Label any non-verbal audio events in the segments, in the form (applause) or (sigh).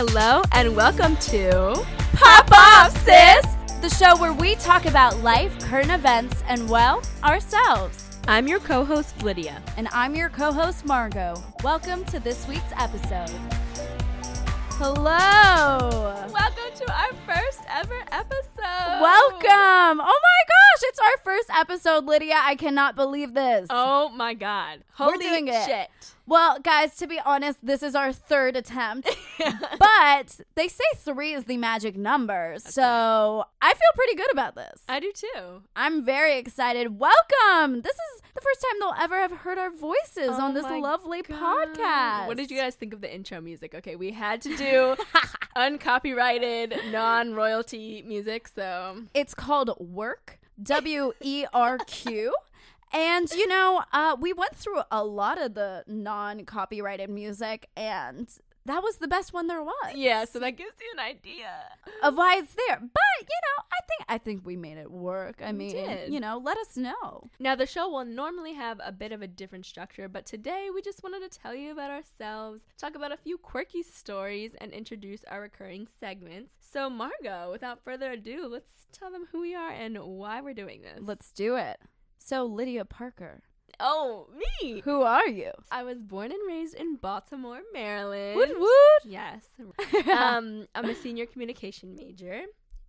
Hello and welcome to Pop Off, sis! The show where we talk about life, current events, and, well, ourselves. I'm your co host, Lydia. And I'm your co host, Margot. Welcome to this week's episode. Hello! Welcome to our first ever episode. Welcome! Oh my gosh, it's our first episode, Lydia. I cannot believe this. Oh my god. Holy We're doing it. Well, guys, to be honest, this is our third attempt. (laughs) but they say three is the magic number. so I feel pretty good about this. I do too. I'm very excited. Welcome. This is the first time they'll ever have heard our voices Oh on this lovely God. podcast. What did you guys think of the intro music? Okay, we had to do (laughs) uncopyrighted, non royalty music, so It's called Work, W E R Q. And you know, uh, we went through a lot of the non-copyrighted music, and that was the best one there was. yeah, so that gives you an idea. of why it's there. But you know, I think I think we made it work. I mean, did. you know, let us know. Now, the show will normally have a bit of a different structure, but today we just wanted to tell you about ourselves, talk about a few quirky stories, and introduce our recurring segments. So, Margot, without further ado, let's tell them who we are and why we're doing this. Let's do it. So, Lydia Parker, Oh, me! who are you? I was born and raised in Baltimore, Maryland. Woot woot. Yes. (laughs) um, I'm a senior communication major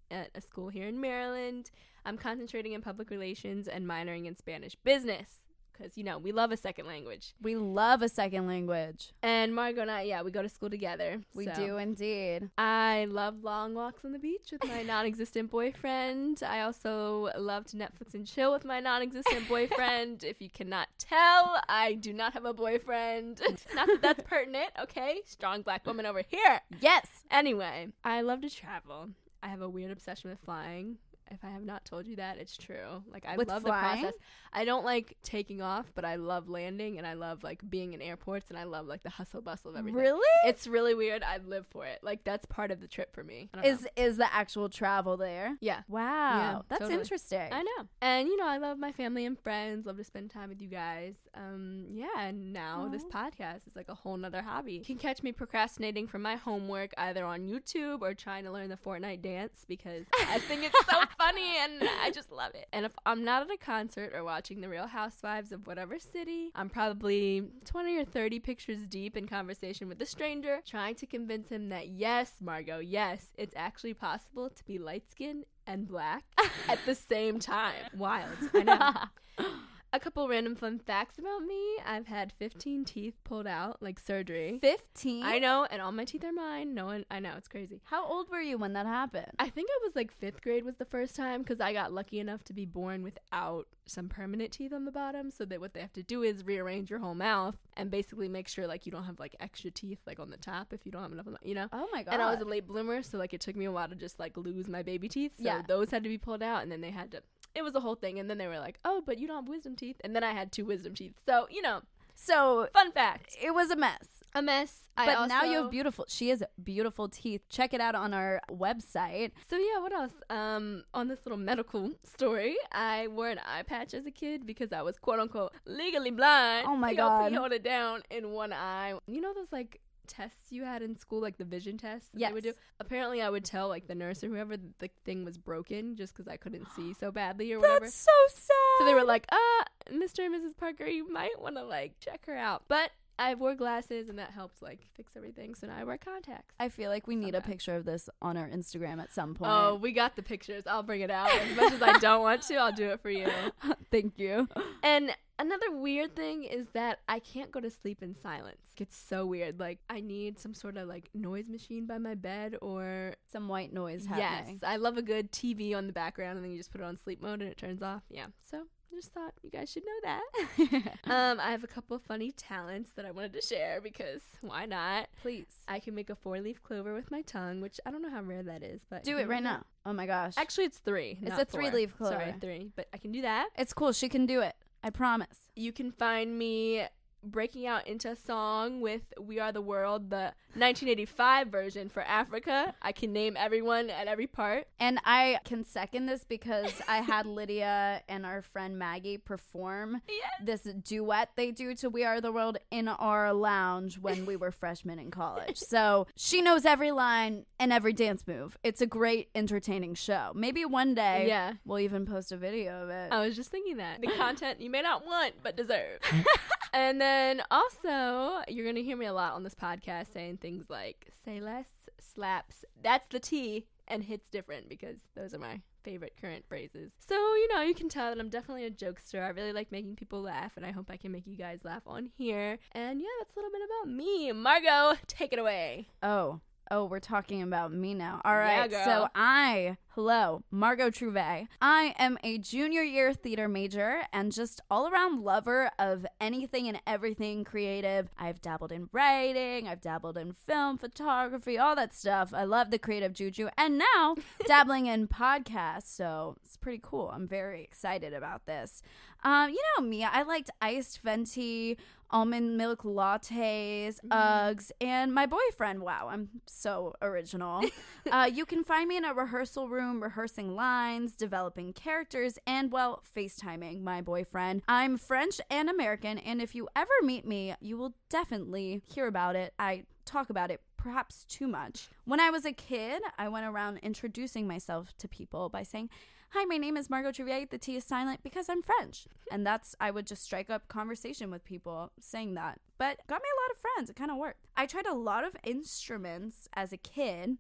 at a school here in Maryland. I'm concentrating in public relations and minoring in Spanish business because, you know, we love a second language. we love a second language. And Margot and I, yeah, we go to school together. We so. do indeed. I love long walks on the beach with my non existent boyfriend. I also love to Netflix and chill with my non existent (laughs) boyfriend. if you cannot tell, I do not have a boyfriend. (laughs) not that that's pertinent, okay? Strong black woman over here. Yes. Anyway, I love to travel. I have a weird obsession with flying. If I have not told you that, it's true. Like I With love flying? the process. I don't like taking off, but I love landing and I love like being in airports and I love like the hustle bustle of everything. Really? It's really weird. I live for it. Like that's part of the trip for me. Is know. is the actual travel there? yeah. Wow, that's totally. interesting. I know. And you know, I love my family and friends, love to spend time with you guys. Um, yeah, and now this podcast is like a whole nother hobby. You can catch me procrastinating from my homework either on YouTube or trying to learn the Fortnite dance because I think it's so (laughs) funny and I just love it. And if I'm not at a concert or watching the Real Housewives of whatever city, I'm probably 20 or 30 pictures deep in conversation with a stranger, trying to convince him that yes, Margot, yes, it's actually possible to be light skinned and black (laughs) at the same time. Wild. I know. (laughs) A couple random fun facts about me. I've had 15 teeth pulled out, like surgery. Fifteen. I know, and all my teeth are mine. No one, I know, it's crazy. How old were you when that happened? I think I was like fifth grade was the first time because I got lucky enough to be born without some permanent teeth on the bottom. So that what they have to do is rearrange your whole mouth and basically make sure like you don't have like extra teeth like on the top if you don't have enough, the, you know. oh my god. And I was a late bloomer, so like it took me a while to just like lose my baby teeth. So Yeah. those had to be pulled out, and then they had to. It was a whole thing, and then they were like, "Oh, but you don't have wisdom teeth," and then I had two wisdom teeth. So you know, so fun fact: it was a mess. a mess. I But now you have beautiful. She has beautiful teeth. Check it out on our website. So yeah, what else? Um, on this little medical story, I wore an eye patch as a kid because I was quote unquote legally blind. Oh my God. Hold it down in one eye. You know those like tests you had in school, like the vision tests that they would do. Apparently, I would tell like the nurse or whoever the thing was broken just because I couldn't see (gasps) so badly or whatever. That's so sad. So they were like, "Uh, Mr. and Mrs. Parker, you might want to like check her out." But I wore glasses and that helped like fix everything. So now I wear contacts. I feel like we need a picture of this on our Instagram at some oh, point. Oh, we got the pictures. I'll bring it out. As much as I (laughs) don't want to, I'll do it for you. (laughs) thank you. And another weird thing is that I can't go to sleep in silence. It's so weird. Like I need some sort of like noise machine by my bed or Some white noise yes. I love a good TV on the background and then you just put it on sleep mode and it turns off. Yeah. So just thought you guys should know that. (laughs) um, I have a couple of funny talents that I wanted to share because why not? Please I can make a four leaf clover with my tongue, which I don't know how rare that is, but do it right now. Oh my gosh. Actually, it's three. It's a three-leaf four. Sorry, clover. three. But I can do that. it's cool. She can do it. I promise. You can find me breaking out into a song with We Are the World, the 1985 version for Africa. I can name everyone at every part. And I can second this because I had (laughs) Lydia and our friend Maggie perform Yes. this duet they do to We Are the World in our lounge when we were freshmen in college. So she knows every line and every dance move. It's a great, entertaining show. Maybe one day Yeah. we'll even post a video of it. I was just thinking that. The (laughs) content you may not want, but deserve. (laughs) and then also, you're going to hear me a lot on this podcast saying things like say less, slaps. That's the T, and hits different because those are my favorite current phrases. So, you know, you can tell that I'm definitely a jokester. I really like making people laugh, and I hope I can make you guys laugh on here. And yeah, that's a little bit about me. Margot, take it away. Oh, oh, we're talking about me now. All right. Yeah, so I, hello, Margot Trouvé. I am a junior year theater major and just all around lover of anything and everything creative. I've dabbled in writing, I've dabbled in film, photography, all that stuff. I love the creative juju, and now (laughs) dabbling in podcasts. So it's pretty cool. I'm very excited about this. Um, you know me, I liked iced venti, almond milk lattes, Uggs, and my boyfriend. Wow, I'm so original. (laughs) uh, you can find me in a rehearsal room rehearsing lines, developing characters, and, well, FaceTiming my boyfriend. I'm French and American, and if you ever meet me, you will definitely hear about it. I talk about it perhaps too much. When I was a kid, I went around introducing myself to people by saying, Hi, my name is Margot Trouvé. The T is silent because I'm French. And that's, I would just strike up conversation with people saying that. But got me a lot of friends. It kind of worked. I tried a lot of instruments as a kid.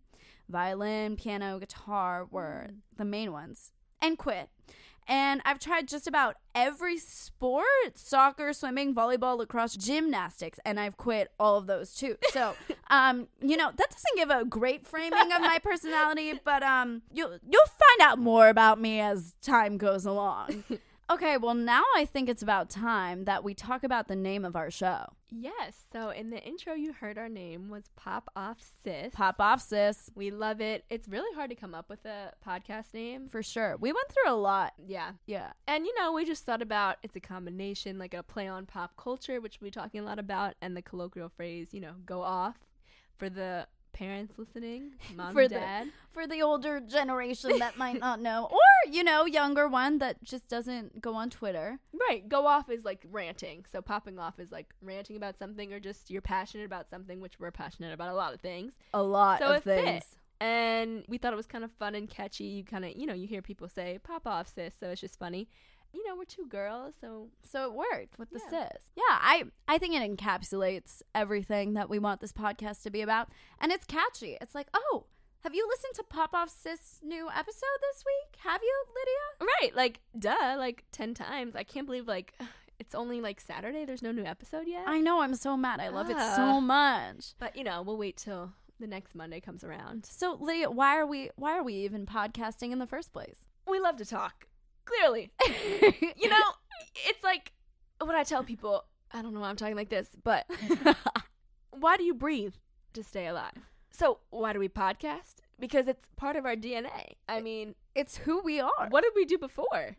Violin, piano, guitar were the main ones. And quit. And I've tried just about every sport soccer, swimming, volleyball, lacrosse, gymnastics, and I've quit all of those too. (laughs) So, um, you know, that doesn't give a great framing of my (laughs) personality, but um, you'll, you'll find out more about me as time goes along. (laughs) Okay, well, now I think it's about time that we talk about the name of our show. Yes, so in the intro, you heard our name was Pop Off Sis. Pop off, sis, We love it. It's really hard to come up with a podcast name. for sure. We went through a lot. Yeah. Yeah. And you know, we just thought about it's a combination, like a play on pop culture, which we'll be talking a lot about, and the colloquial phrase, you know, go off for the parents listening, (laughs) mom For and the- dad. For the older generation that might (laughs) not know, or, you know, younger one that just doesn't go on Twitter. Right. Go off is like ranting. So popping off is like ranting about something or just you're passionate about something, which we're passionate about a lot of things. A lot So of it fit. things. And we thought it was kind of fun and catchy. You kind of, you know, you hear people say pop off sis, so it's just funny. You know, we're two girls, so So it worked with the Yeah. sis. Yeah, I I think it encapsulates everything that we want this podcast to be about, and it's catchy. It's like, oh, have you listened to Pop Off Sis' new episode this week? Have you, Lydia? Right, like duh, like 10 times. I can't believe like (sighs) it's only like Saturday, there's no new episode yet. I know. I'm so mad. I love it so much. but you know, we'll wait till the next Monday comes around. So, Lydia, why are we why are we even podcasting in the first place? We love to talk. Clearly. you know, it's like what I tell people, I don't know why I'm talking like this, but (laughs) why do you breathe to stay alive? So, why do we podcast? Because it's part of our DNA. I mean, it's who we are. what did we do before?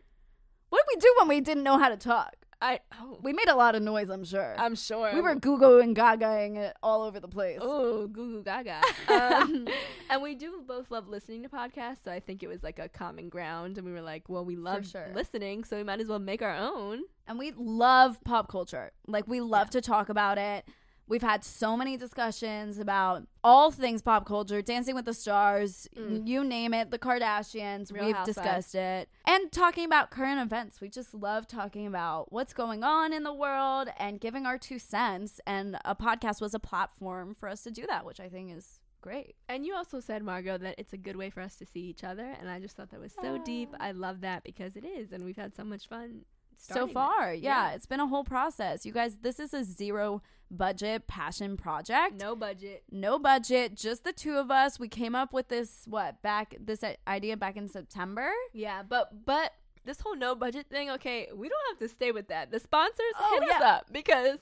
What did we do when we didn't know how to talk? I oh, We made a lot of noise, I'm sure. I'm sure we were goo goo and gagaing it all over the place. Oh, goo goo gaga. (laughs) Um, and we do both love listening to podcasts, so I think it was like a common ground. And we were like, well, we love sure. listening, so we might as well make our own. And we love pop culture. Like we love to talk about it. We've had so many discussions about all things pop culture, Dancing with the Stars, Mm. you name it, the Kardashians. Real we've Housewives. discussed it. And talking about current events. We just love talking about what's going on in the world and giving our two cents. And a podcast was a platform for us to do that, which I think is great. And you also said, Margot, that it's a good way for us to see each other. And I just thought that was so deep. I love that because it is. And we've had so much fun. So far. Yeah, Yeah. it's been a whole process. You guys, this is a zero budget passion project. No budget. No budget, just the two of us. We came up with this what back this idea back in September. Yeah, but but this whole no budget thing, okay, we don't have to stay with that. The sponsors Oh, hit us up because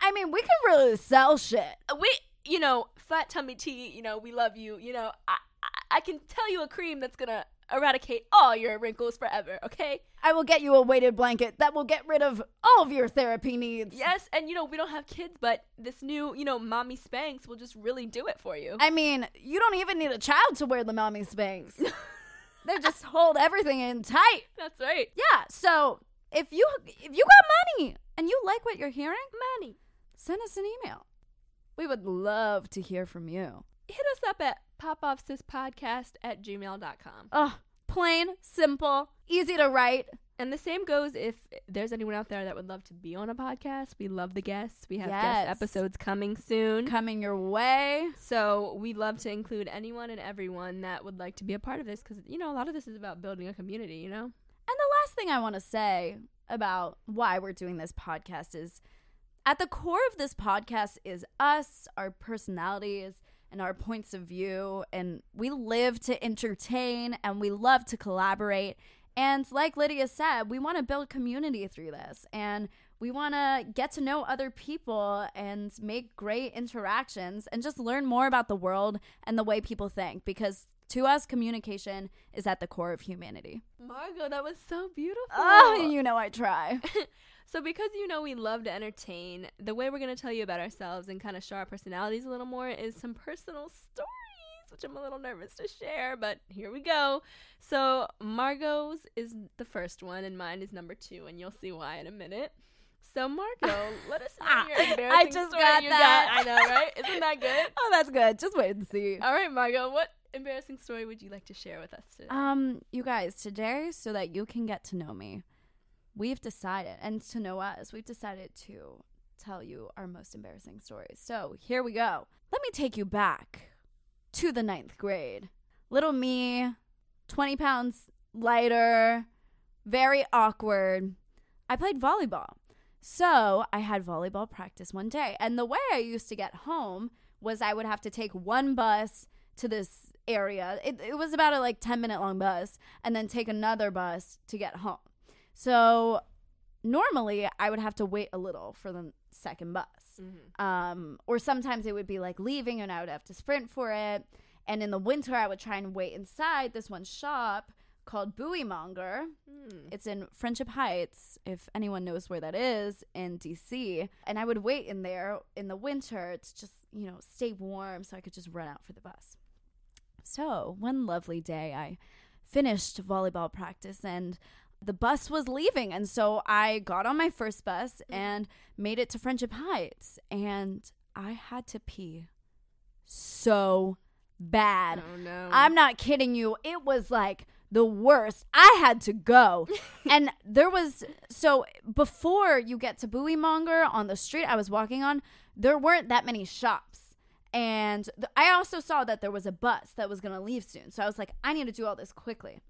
I mean, we can really sell shit. Uh, we, you know, flat tummy tea. You know, we love you. You know, I I, I can tell you a cream that's gonna eradicate all your wrinkles forever, okay? I will get you a weighted blanket that will get rid of all of your therapy needs. Yes, and you know, we don't have kids, but this new, you know, mommy Spanx will just really do it for you. I mean, you don't even need a child to wear the mommy Spanx. (laughs) they just hold everything in tight. That's right. Yeah. So if you if you got money and you like what you're hearing, Money. send us an email. We would love to hear from you. Hit us up at popoffsispodcast at gmail.com. Oh, plain, simple, easy to write. And the same goes if there's anyone out there that would love to be on a podcast. We love the guests. We have Yes. guest episodes coming soon. Coming your way. So we love to include anyone and everyone that would like to be a part of this because, you know, a lot of this is about building a community, you know? And the last thing I want to say about why we're doing this podcast is at the core of this podcast is us, our personalities, and our points of view. And we live to entertain and we love to collaborate. And like Lydia said, we want to build community through this. And we want to get to know other people and make great interactions and just learn more about the world and the way people think. Because to us, communication is at the core of humanity. Margot, that was so beautiful. Oh, you know I try. (laughs) So, because you know we love to entertain, the way we're going to tell you about ourselves and kind of show our personalities a little more is some personal stories, which I'm a little nervous to share, but here we go. So, Margot's is the first one, and mine is number two, and you'll see why in a minute. So, Margot, (laughs) let us know your embarrassing I just story got that. got. I know, right? Isn't that good? (laughs) oh, that's good. Just wait and see. All right, Margot, what embarrassing story would you like to share with us today? Um, you guys, today, so that you can get to know me, we've decided, and to know us, we've decided to tell you our most embarrassing stories. So here we go. Let me take you back to the ninth grade. Little me, 20 pounds lighter, very awkward. I played volleyball. So I had volleyball practice one day. And the way I used to get home was I would have to take one bus to this area. It, it was about a like 10 minute long bus and then take another bus to get home. So normally I would have to wait a little for the second bus. Mhm. Um, or sometimes it would be like leaving and I would have to sprint for it. And in the winter, I would try and wait inside this one shop called Booeymonger. Hmm. It's in Friendship Heights, if anyone knows where that is, in DC. And I would wait in there in the winter to just, you know, stay warm so I could just run out for the bus. So one lovely day, I finished volleyball practice and the bus was leaving. And so I got on my first bus mm. and made it to Friendship Heights. And I had to pee so bad. Oh, no. I'm not kidding you. It was like the worst. I had to go. (laughs) and there was so before you get to Booeymonger on the street I was walking on, there weren't that many shops. And th- I also saw that there was a bus that was going to leave soon. So I was like, I need to do all this quickly.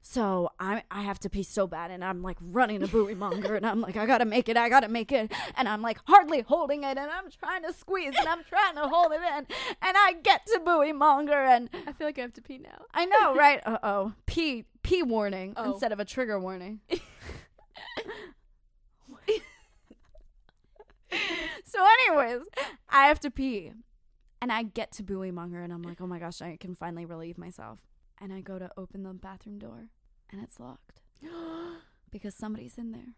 So I I have to pee so bad, and I'm like running to Booeymonger, and I'm like, I gotta make it, I gotta make it, and I'm like hardly holding it, and I'm trying to squeeze, and I'm trying to hold it in, and I get to Booeymonger, and I feel like I have to pee now. I know, right? Uh oh, pee pee warning Oh. instead of a trigger warning. (laughs) so, anyways, I have to pee, and I get to Booeymonger, and I'm like, oh my gosh, I can finally relieve myself, and I go to open the bathroom door, and it's locked (gasps) because somebody's in there.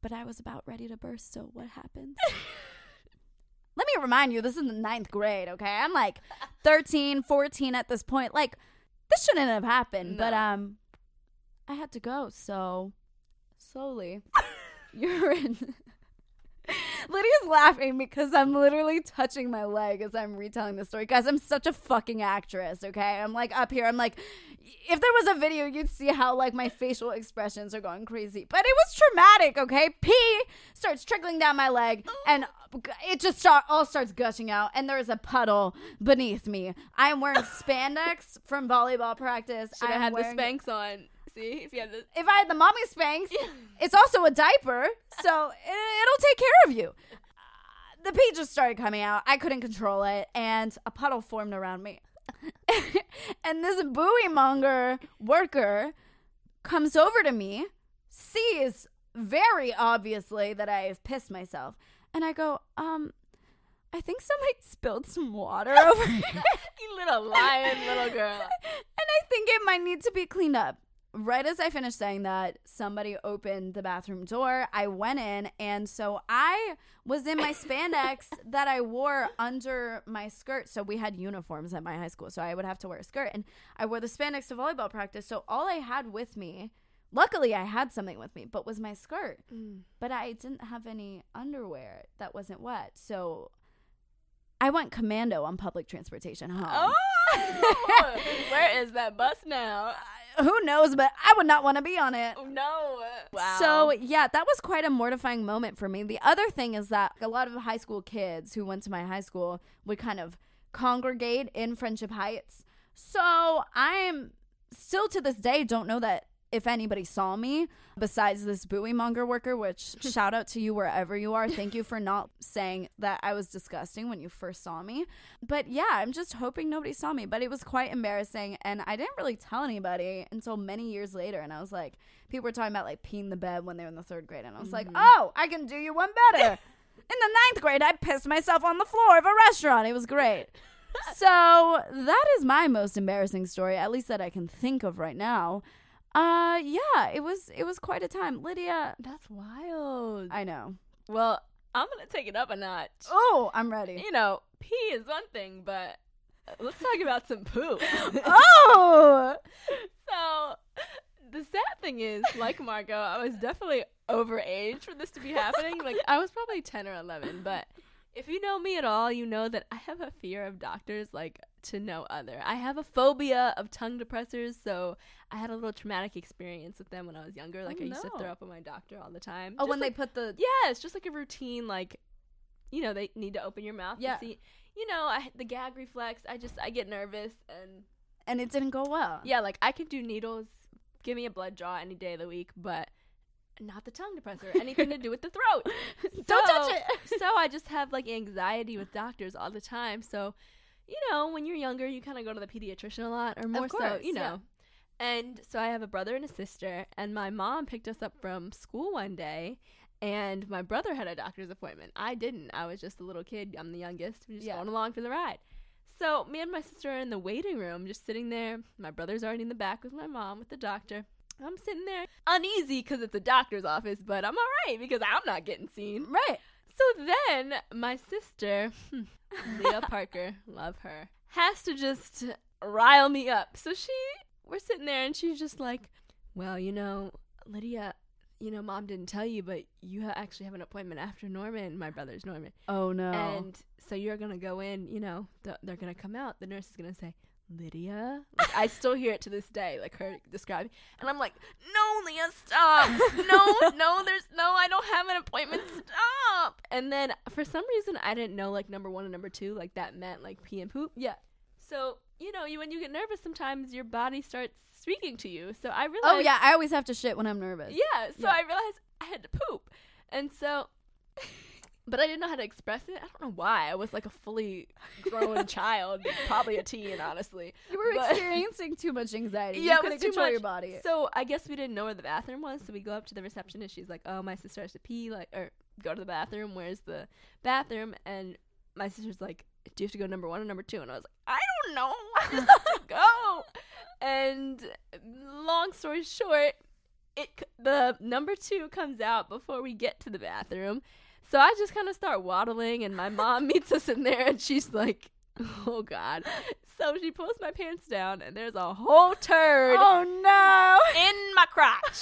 But I was about ready to burst, so what happens? (laughs) Let me remind you, this is the ninth grade, okay? I'm like (laughs) 13, 14 at this point. Like, this shouldn't have happened, but um, I had to go, so slowly, (laughs) urine. Lydia's laughing because I'm literally touching my leg as I'm retelling the story. Guys, I'm such a fucking actress, okay? I'm like up here. I'm like, if there was a video, you'd see how like my facial expressions are going crazy. But it was traumatic, okay? Pee starts trickling down my leg and it just start, all starts gushing out. And there is a puddle beneath me. I am wearing (laughs) spandex from volleyball practice. Should I have had wearing- the Spanx on. See, if you had the. if I had the mommy Spanx, it's also a diaper, so it, it'll take care of you. Uh, The pee just started coming out. I couldn't control it, and a puddle formed around me. (laughs) and this Booeymonger worker comes over to me, sees very obviously that I have pissed myself, and I go, um, I think somebody spilled some water over here. (laughs) You little lion, little girl. (laughs) And I think it might need to be cleaned up. Right as I finished saying that, somebody opened the bathroom door. I went in, and so I was in my spandex that I wore under my skirt. So we had uniforms at my high school, so I would have to wear a skirt. And I wore the spandex to volleyball practice. So all I had with me, luckily I had something with me, but was my skirt. Mm. But I didn't have any underwear that wasn't wet. So I went commando on public transportation home. Oh, (laughs) where is that bus now? (laughs) Who knows, but I would not want to be on it. Oh, no. Wow. So, yeah, that was quite a mortifying moment for me. The other thing is that a lot of high school kids who went to my high school would kind of congregate in Friendship Heights. So, I'm still to this day don't know that if anybody saw me besides this Booeymonger worker, which (laughs) shout out to you wherever you are. Thank you for not saying that I was disgusting when you first saw me. But yeah, I'm just hoping nobody saw me. But it was quite embarrassing. And I didn't really tell anybody until many years later. And I was like, people were talking about like peeing the bed when they were in the third grade. And I was like, mm-hmm. oh, I can do you one better. (laughs) in the ninth grade, I pissed myself on the floor of a restaurant. It was great. (laughs) so that is my most embarrassing story, at least that I can think of right now. Uh yeah, it was it was quite a time. Lydia, That's wild. I know. well, I'm going to take it up a notch. Oh, I'm ready. You know, pee is one thing, but let's talk about some poop. (laughs) (laughs) oh, so, the sad thing is, like Margot, I was definitely overage for this to be happening. Like, I was probably 10 or 11, but if you know me at all, you know that I have a fear of doctors like to no other. I have a phobia of tongue depressors, so I had a little traumatic experience with them when I was younger. Oh, like, Oh, I used to throw up on my doctor all the time. oh, Just when like- they put the yeah, it's just like a routine. Like, you know, they need to open your mouth. Yeah. See, you know, I, the gag reflex. I just I get nervous, and and it didn't go well. yeah, like I can do needles. Give me a blood draw any day of the week, but not the tongue depressor. Anything to do with the throat. (laughs) Don't touch it. so I just have like anxiety with doctors all the time. So, you know, when you're younger, you kind of go to the pediatrician a lot, or more so, course, you yeah. know. And so I have a brother and a sister, and my mom picked us up from school one day, and my brother had a doctor's appointment. I didn't. I was just a little kid. I'm the youngest. We're just Yeah. going along for the ride. So me and my sister are in the waiting room, just sitting there. My brother's already in the back with my mom with the doctor. I'm sitting there uneasy because it's a doctor's office, but I'm all right because I'm not getting seen. Right. So then my sister, hmm, Leah (laughs) Parker, love her, has to just rile me up. So she, we're sitting there and she's just like, well, you know, Lydia, you know, mom didn't tell you, but you ha- actually have an appointment after Norman, my brother's Norman. Oh no. And so you're going to go in, you know, th- they're going to come out. The nurse is going to say, Lydia. Like, I still hear it to this day, like her describing. And I'm like, no, Leah, stop. No, (laughs) no, there's no, I don't have an appointment. Stop. And then for some reason, I didn't know like number one and number two, like that meant like pee and poop. yeah. So, you know, you when you get nervous, sometimes your body starts speaking to you. So I oh, realized. Oh yeah, I always have to shit when I'm nervous. Yeah, so Yeah. I realized I had to poop. And so (laughs) but I didn't know how to express it. I don't know why. I was like a fully grown (laughs) child, probably a teen, honestly. You were But- experiencing too much anxiety. (laughs) Yeah, you couldn't control much. your body. So I guess we didn't know where the bathroom was, so we go up to the receptionist. And she's like, "Oh, my sister has to pee, like, or go to the bathroom. Where's the bathroom?" And my sister's like, "Do you have to go number one or number two? And I was like, "I don't know. (laughs) I just have to go." And long story short, it the number two comes out before we get to the bathroom. So I just kind of start waddling, and my mom (laughs) meets us in there, and she's like, "Oh God!" So she pulls my pants down, and there's a whole turd oh no. in my crotch.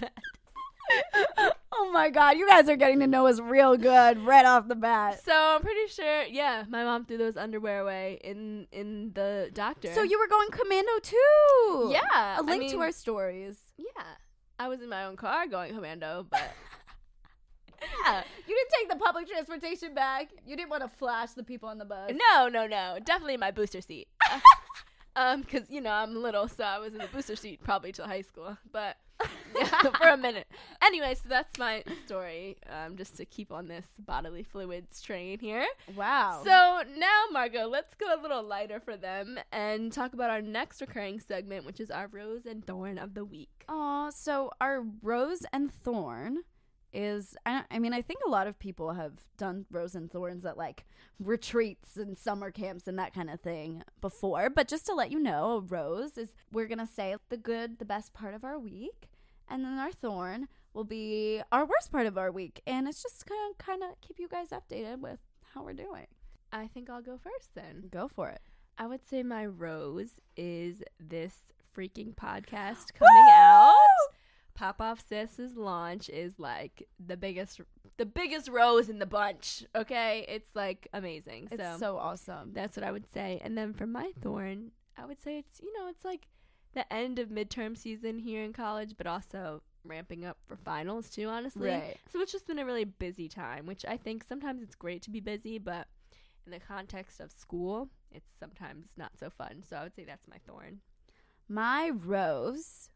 (laughs) (laughs) oh my god, you guys are getting to know us real good right off the bat. so I'm pretty sure, yeah, my mom threw those underwear away in in the doctor. So you were going commando too. yeah, A link I to our stories. yeah. I was in my own car going commando, but yeah, You didn't take the public transportation back. You didn't want to flash the people on the bus. no, no, no, definitely in my booster seat. (laughs) um, because you know I'm little, so I was in the booster seat probably till high school, but (laughs) yeah, (laughs) for a minute. Anyway, so that's my story. Um, just to keep on this bodily fluids train here. Wow. So now, Margot, let's go a little lighter for them and talk about our next recurring segment, which is our rose and thorn of the week. Aw, so our rose and thorn is I, I mean I think a lot of people have done rose and thorns at like retreats and summer camps and that kind of thing before but just to let you know a rose is we're gonna say the good the best part of our week and then our thorn will be our worst part of our week and it's just gonna kind of keep you guys updated with how we're doing I think I'll go first then. go for it I would say my rose is this freaking podcast coming out. Pop Off Sis's launch is like the biggest the biggest rose in the bunch. Okay? It's like amazing. it's so, so awesome that's what I would say. And then for my thorn, I would say it's you know, it's like the end of midterm season here in college, but also ramping up for finals too, honestly. right So it's just been a really busy time, which I think sometimes it's great to be busy, but in the context of school, it's sometimes not so fun. So I would say that's my thorn. My rose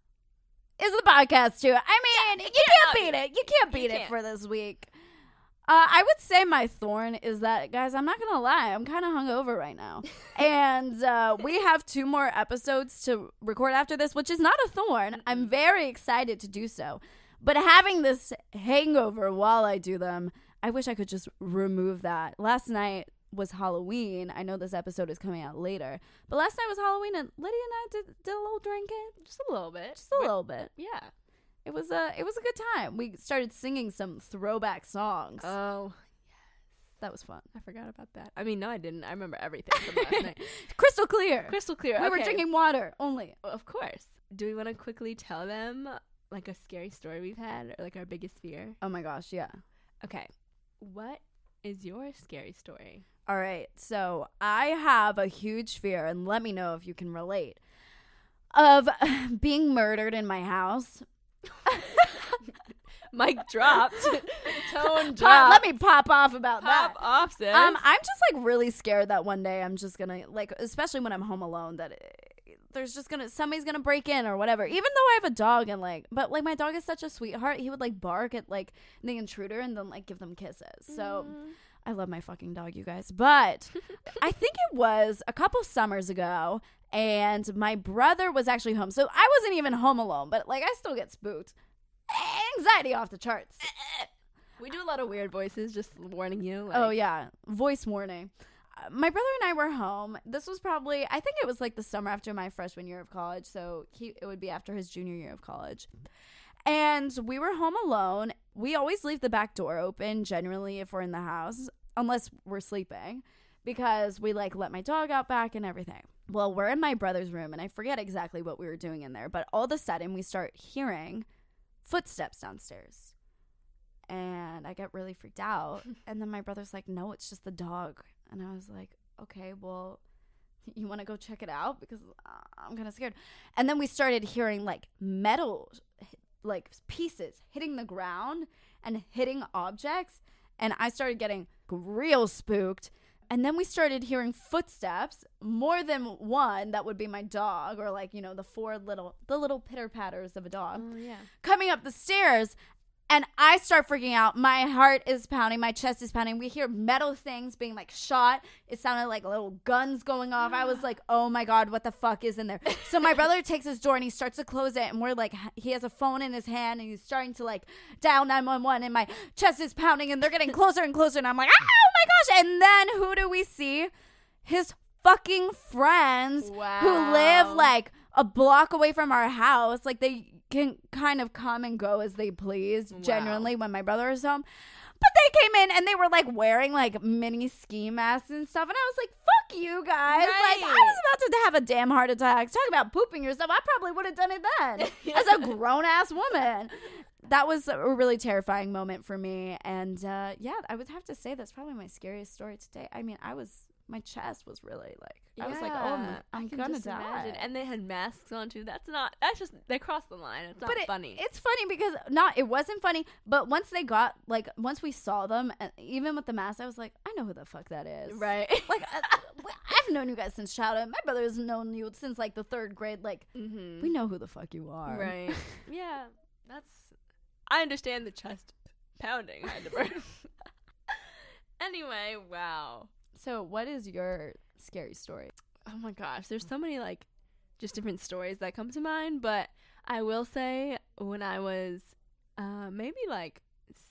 is the podcast too. I mean, you can't beat it. You can't beat it can't. for this week. Uh, I would say my thorn is that, guys. I'm not gonna lie. I'm kind of hungover right now, (laughs) and uh, we have two more episodes to record after this, which is not a thorn. I'm very excited to do so, but having this hangover while I do them, I wish I could just remove that. Last night was Halloween. I know this episode is coming out later, but last night was Halloween, and Lydia and I did, did a little drinking, Just a little bit. just a little bit. Yeah. It was a it was a good time. We started singing some throwback songs. Oh, yes, that was fun. I forgot about that. I mean, no, I didn't. I remember everything from last (laughs) night. Crystal clear. Crystal clear. we were drinking water only. Of course. Do we want to quickly tell them like a scary story we've had or like our biggest fear? Oh my gosh, yeah. Okay. What is your scary story? All right. So, I have a huge fear and let me know if you can relate of (laughs) being murdered in my house. (laughs) Mic dropped. (laughs) Tone Pop- dropped. let me pop off about pop that. off, sis. Um, I'm just like really scared that one day I'm just gonna like, especially when I'm home alone, that uh, there's just gonna somebody's gonna break in or whatever. Even though I have a dog and like, but like my dog is such a sweetheart. He would like bark at like the intruder and then like give them kisses. So Mm. I love my fucking dog, you guys. But (laughs) I think it was a couple summers ago, and my brother was actually home. So I wasn't even home alone, but like I still get spooked. Anxiety off the charts. we do a lot of weird voices, just warning you. Like, oh yeah, voice warning. Uh, My brother and I were home. This was probably I think it was like the summer after my freshman year of college, so he it would be after his junior year of college. And we were home alone. We always leave the back door open generally if we're in the house, unless we're sleeping, because we like let my dog out back and everything. Well, we're in my brother's room and I forget exactly what we were doing in there, but all of a sudden we start hearing footsteps downstairs. And I get really freaked out. (laughs) And then my brother's like, no, it's just the dog. And I was like, okay, well, you want to go check it out? Because I'm kind of scared. And then we started hearing like metal, like pieces hitting the ground and hitting objects. And I started getting real spooked. And then we started hearing footsteps, more than one that would be my dog, or like, you know, the four little, the little pitter patters of a dog Oh yeah. coming up the stairs and I start freaking out. My heart is pounding, my chest is pounding. We hear metal things being like shot. It sounded like little guns going off. I was like, "Oh my god, what the fuck is in there?" So my brother (laughs) takes his door and he starts to close it and we're like he has a phone in his hand and he's starting to like dial 911 and my chest is pounding and they're getting closer and closer and I'm like, "Oh my gosh." And then who do we see? His fucking friends who live like a block away from our house. Like they can kind of come and go as they please, genuinely, when my brother is home. But they came in and they were like wearing like mini ski masks and stuff. And I was like, fuck you guys. Like, I was about to have a damn heart attack. Talk about pooping yourself. I probably would have done it then (laughs) as a grown ass woman. That was a really terrifying moment for me. And uh, yeah, I would have to say that's probably my scariest story today. I mean, I was, my chest was really like, I was like, oh, Yeah, I I'm gonna die. imagine. And they had masks on too. That's not. That's just they crossed the line. It's not it, funny. It's funny because not it wasn't funny, but once they got like once we saw them, and even with the mask, I was like, I know who the fuck that is. right. (laughs) Like uh, (laughs) I've known you guys since childhood. My brother has known you since like the third grade. Like mm-hmm. we know who the fuck you are. Right. (laughs) yeah. That's. I understand the chest pounding. I had to burn. anyway, wow. So what is your scary story? Oh my gosh, there's so many like just different stories that come to mind, but I will say when I was uh maybe like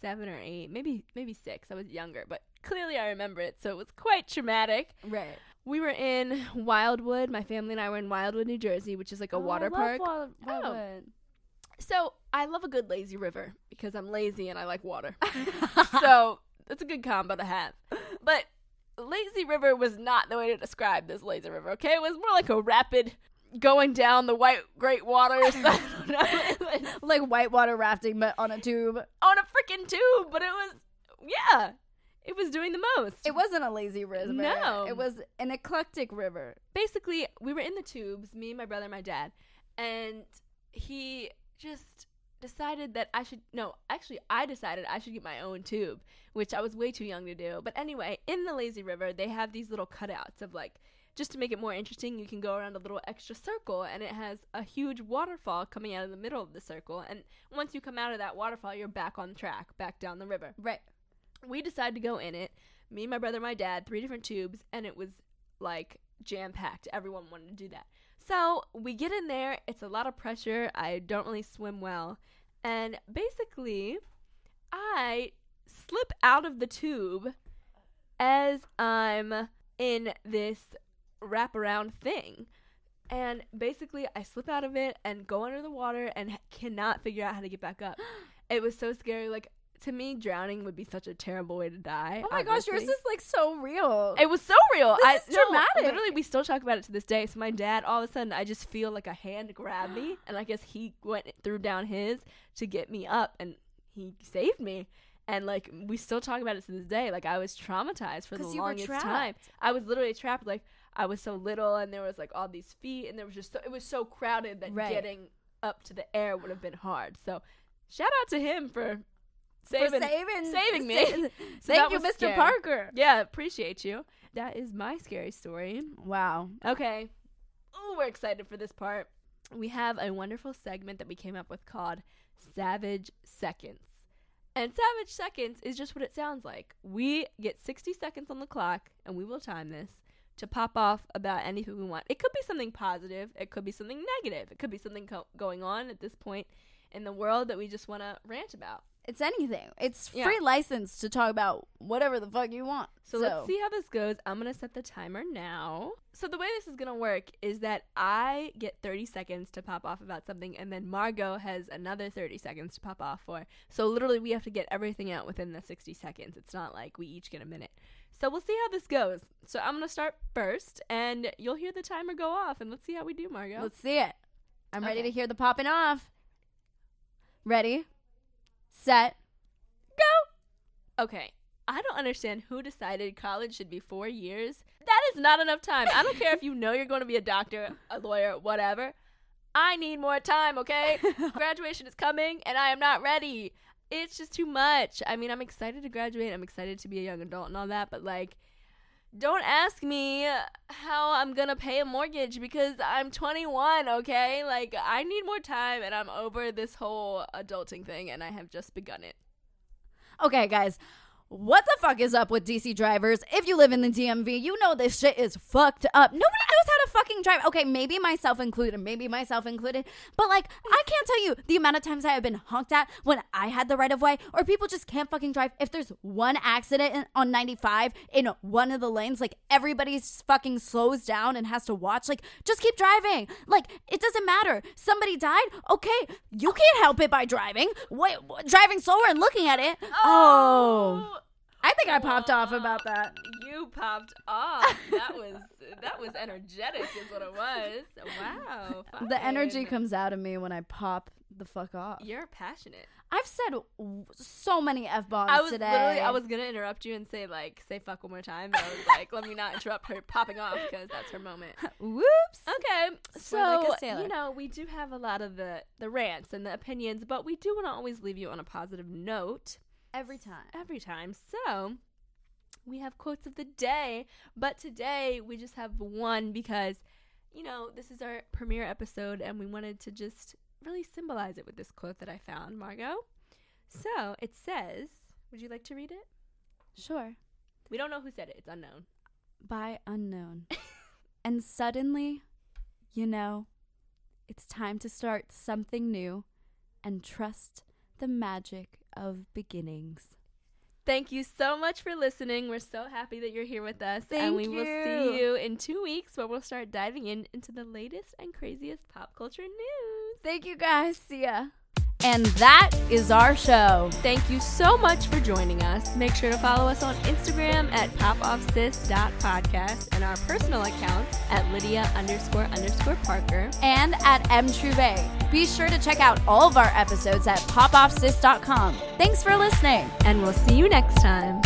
seven or eight, maybe maybe six. I was younger, but clearly I remember it, so it was quite traumatic. Right. We were in Wildwood. My family and I were in Wildwood, New Jersey, which is like a Oh, water park. Wild- Oh. Wildwood. So I love a good lazy river because I'm lazy and I like water. (laughs) (laughs) so that's a good combo to have. But lazy river was not the way to describe this lazy river. Okay, it was more like a rapid going down the white great waters. I don't know. It was like whitewater rafting, but on a tube. on a freaking tube, but it was yeah, it was doing the most. It wasn't a lazy river. No. It was an eclectic river. basically we were in the tubes, me, my brother, my dad, and he just decided that I should no, actually I decided I should get my own tube, which I was way too young to do. But anyway, in the lazy river, they have these little cutouts of like just to make it more interesting, you can go around a little extra circle and it has a huge waterfall coming out of the middle of the circle. And once you come out of that waterfall, you're back on track, back down the river. Right. we decided to go in it. Me, my brother, my dad, three different tubes, and it was like jam packed. Everyone wanted to do that. So we get in there. It's a lot of pressure. I don't really swim well. And basically, I slip out of the tube as I'm in this wraparound thing. And basically, I slip out of it and go under the water and cannot figure out how to get back up. (gasps) It was so scary. Like, to me, drowning would be such a terrible way to die. Oh my gosh, yours is like so real. It was so real. This I, is no, dramatic. Literally, we still talk about it to this day. So my dad, all of a sudden, I just feel like a hand grabbed me, (gasps) and I guess he went threw down his to get me up, and he saved me. And like we still talk about it to this day. Like I was traumatized for the longest time. I was literally trapped. Like I was so little, and there was like all these feet, and there was just so, it was so crowded that Right. getting up to the air would have been hard. So shout out to him for For saving saving, saving me. (laughs) (laughs) So Thank you, Mr. scary. Parker. Yeah, appreciate you. That is my scary story. Wow. Okay. Oh, we're excited for this part. We have a wonderful segment that we came up with called Savage Seconds. And Savage Seconds is just what it sounds like. We get 60 seconds on the clock and we will time this to pop off about anything we want. It could be something positive, it could be something negative, it could be something co- going on at this point in the world that we just want to rant about. It's anything. It's Yeah. free license to talk about whatever the fuck you want. So, let's see how this goes. I'm to set the timer now. So, the way this is to work is that I get 30 seconds to pop off about something, and then Margot has another 30 seconds to pop off for. So, literally, we have to get everything out within the 60 seconds. It's not like we each get a minute. So, we'll see how this goes. So, I'm to start first, and you'll hear the timer go off, and let's see how we do, Margot. Let's see it. I'm ready to hear the popping off. Ready, set, go. Okay. I don't understand who decided college should be four years. That is not enough time. I don't care if you know you're going to be a doctor, a lawyer, whatever. I need more time, okay? (laughs) Graduation is coming and I am not ready. It's just too much. I mean, I'm excited to graduate. I'm excited to be a young adult and all that, but like, don't ask me how I'm gonna pay a mortgage because I'm 21, okay? Like, I need more time and I'm over this whole adulting thing and I have just begun it. Okay, guys. What the fuck is up with DC drivers? If you live in the DMV, you know this shit is fucked up. Nobody knows how to fucking drive. Okay, maybe myself included, maybe myself included, but like, I can't tell you the amount of times I have been honked at when I had the right of way, or people just can't fucking drive. If there's one accident in, on 95 in one of the lanes, like, everybody fucking slows down and has to watch. Like, just keep driving. Like, it doesn't matter. Somebody died? Okay, you can't help it by driving. Wait, driving slower and looking at it. oh. oh. I think I popped off about that. You popped off. That was that was energetic, is what it was. Wow. The energy comes out of me when I pop the fuck off. You're passionate. I've said w- so many f bombs I was today. literally I was gonna interrupt you and say like say fuck one more time, but I was like, let me not interrupt her popping off because that's her moment. (laughs) Whoops. Okay, Swear like so a you know we do have a lot of the the rants and the opinions, but we do want to always leave you on a positive note. Every time. every time. So we have quotes of the day, but today we just have one because, you know, this is our premiere episode and we wanted to just really symbolize it with this quote that I found, Margot. So it says, would you like to read it? Sure. We don't know who said it, it's unknown. By unknown. (laughs) and suddenly, you know, it's time to start something new and trust the magic of beginnings. Thank you so much for listening. We're so happy that you're here with us. Thank and we you. will see you in two weeks where we'll start diving in into the latest and craziest pop culture news. Thank you guys. See ya. And that is our show. Thank you so much for joining us. Make sure to follow us on Instagram at popoffsis.podcast and our personal accounts at Lydia underscore underscore Parker. And at mtruve. Be sure to check out all of our episodes at popoffsis.com. Thanks for listening. And we'll see you next time.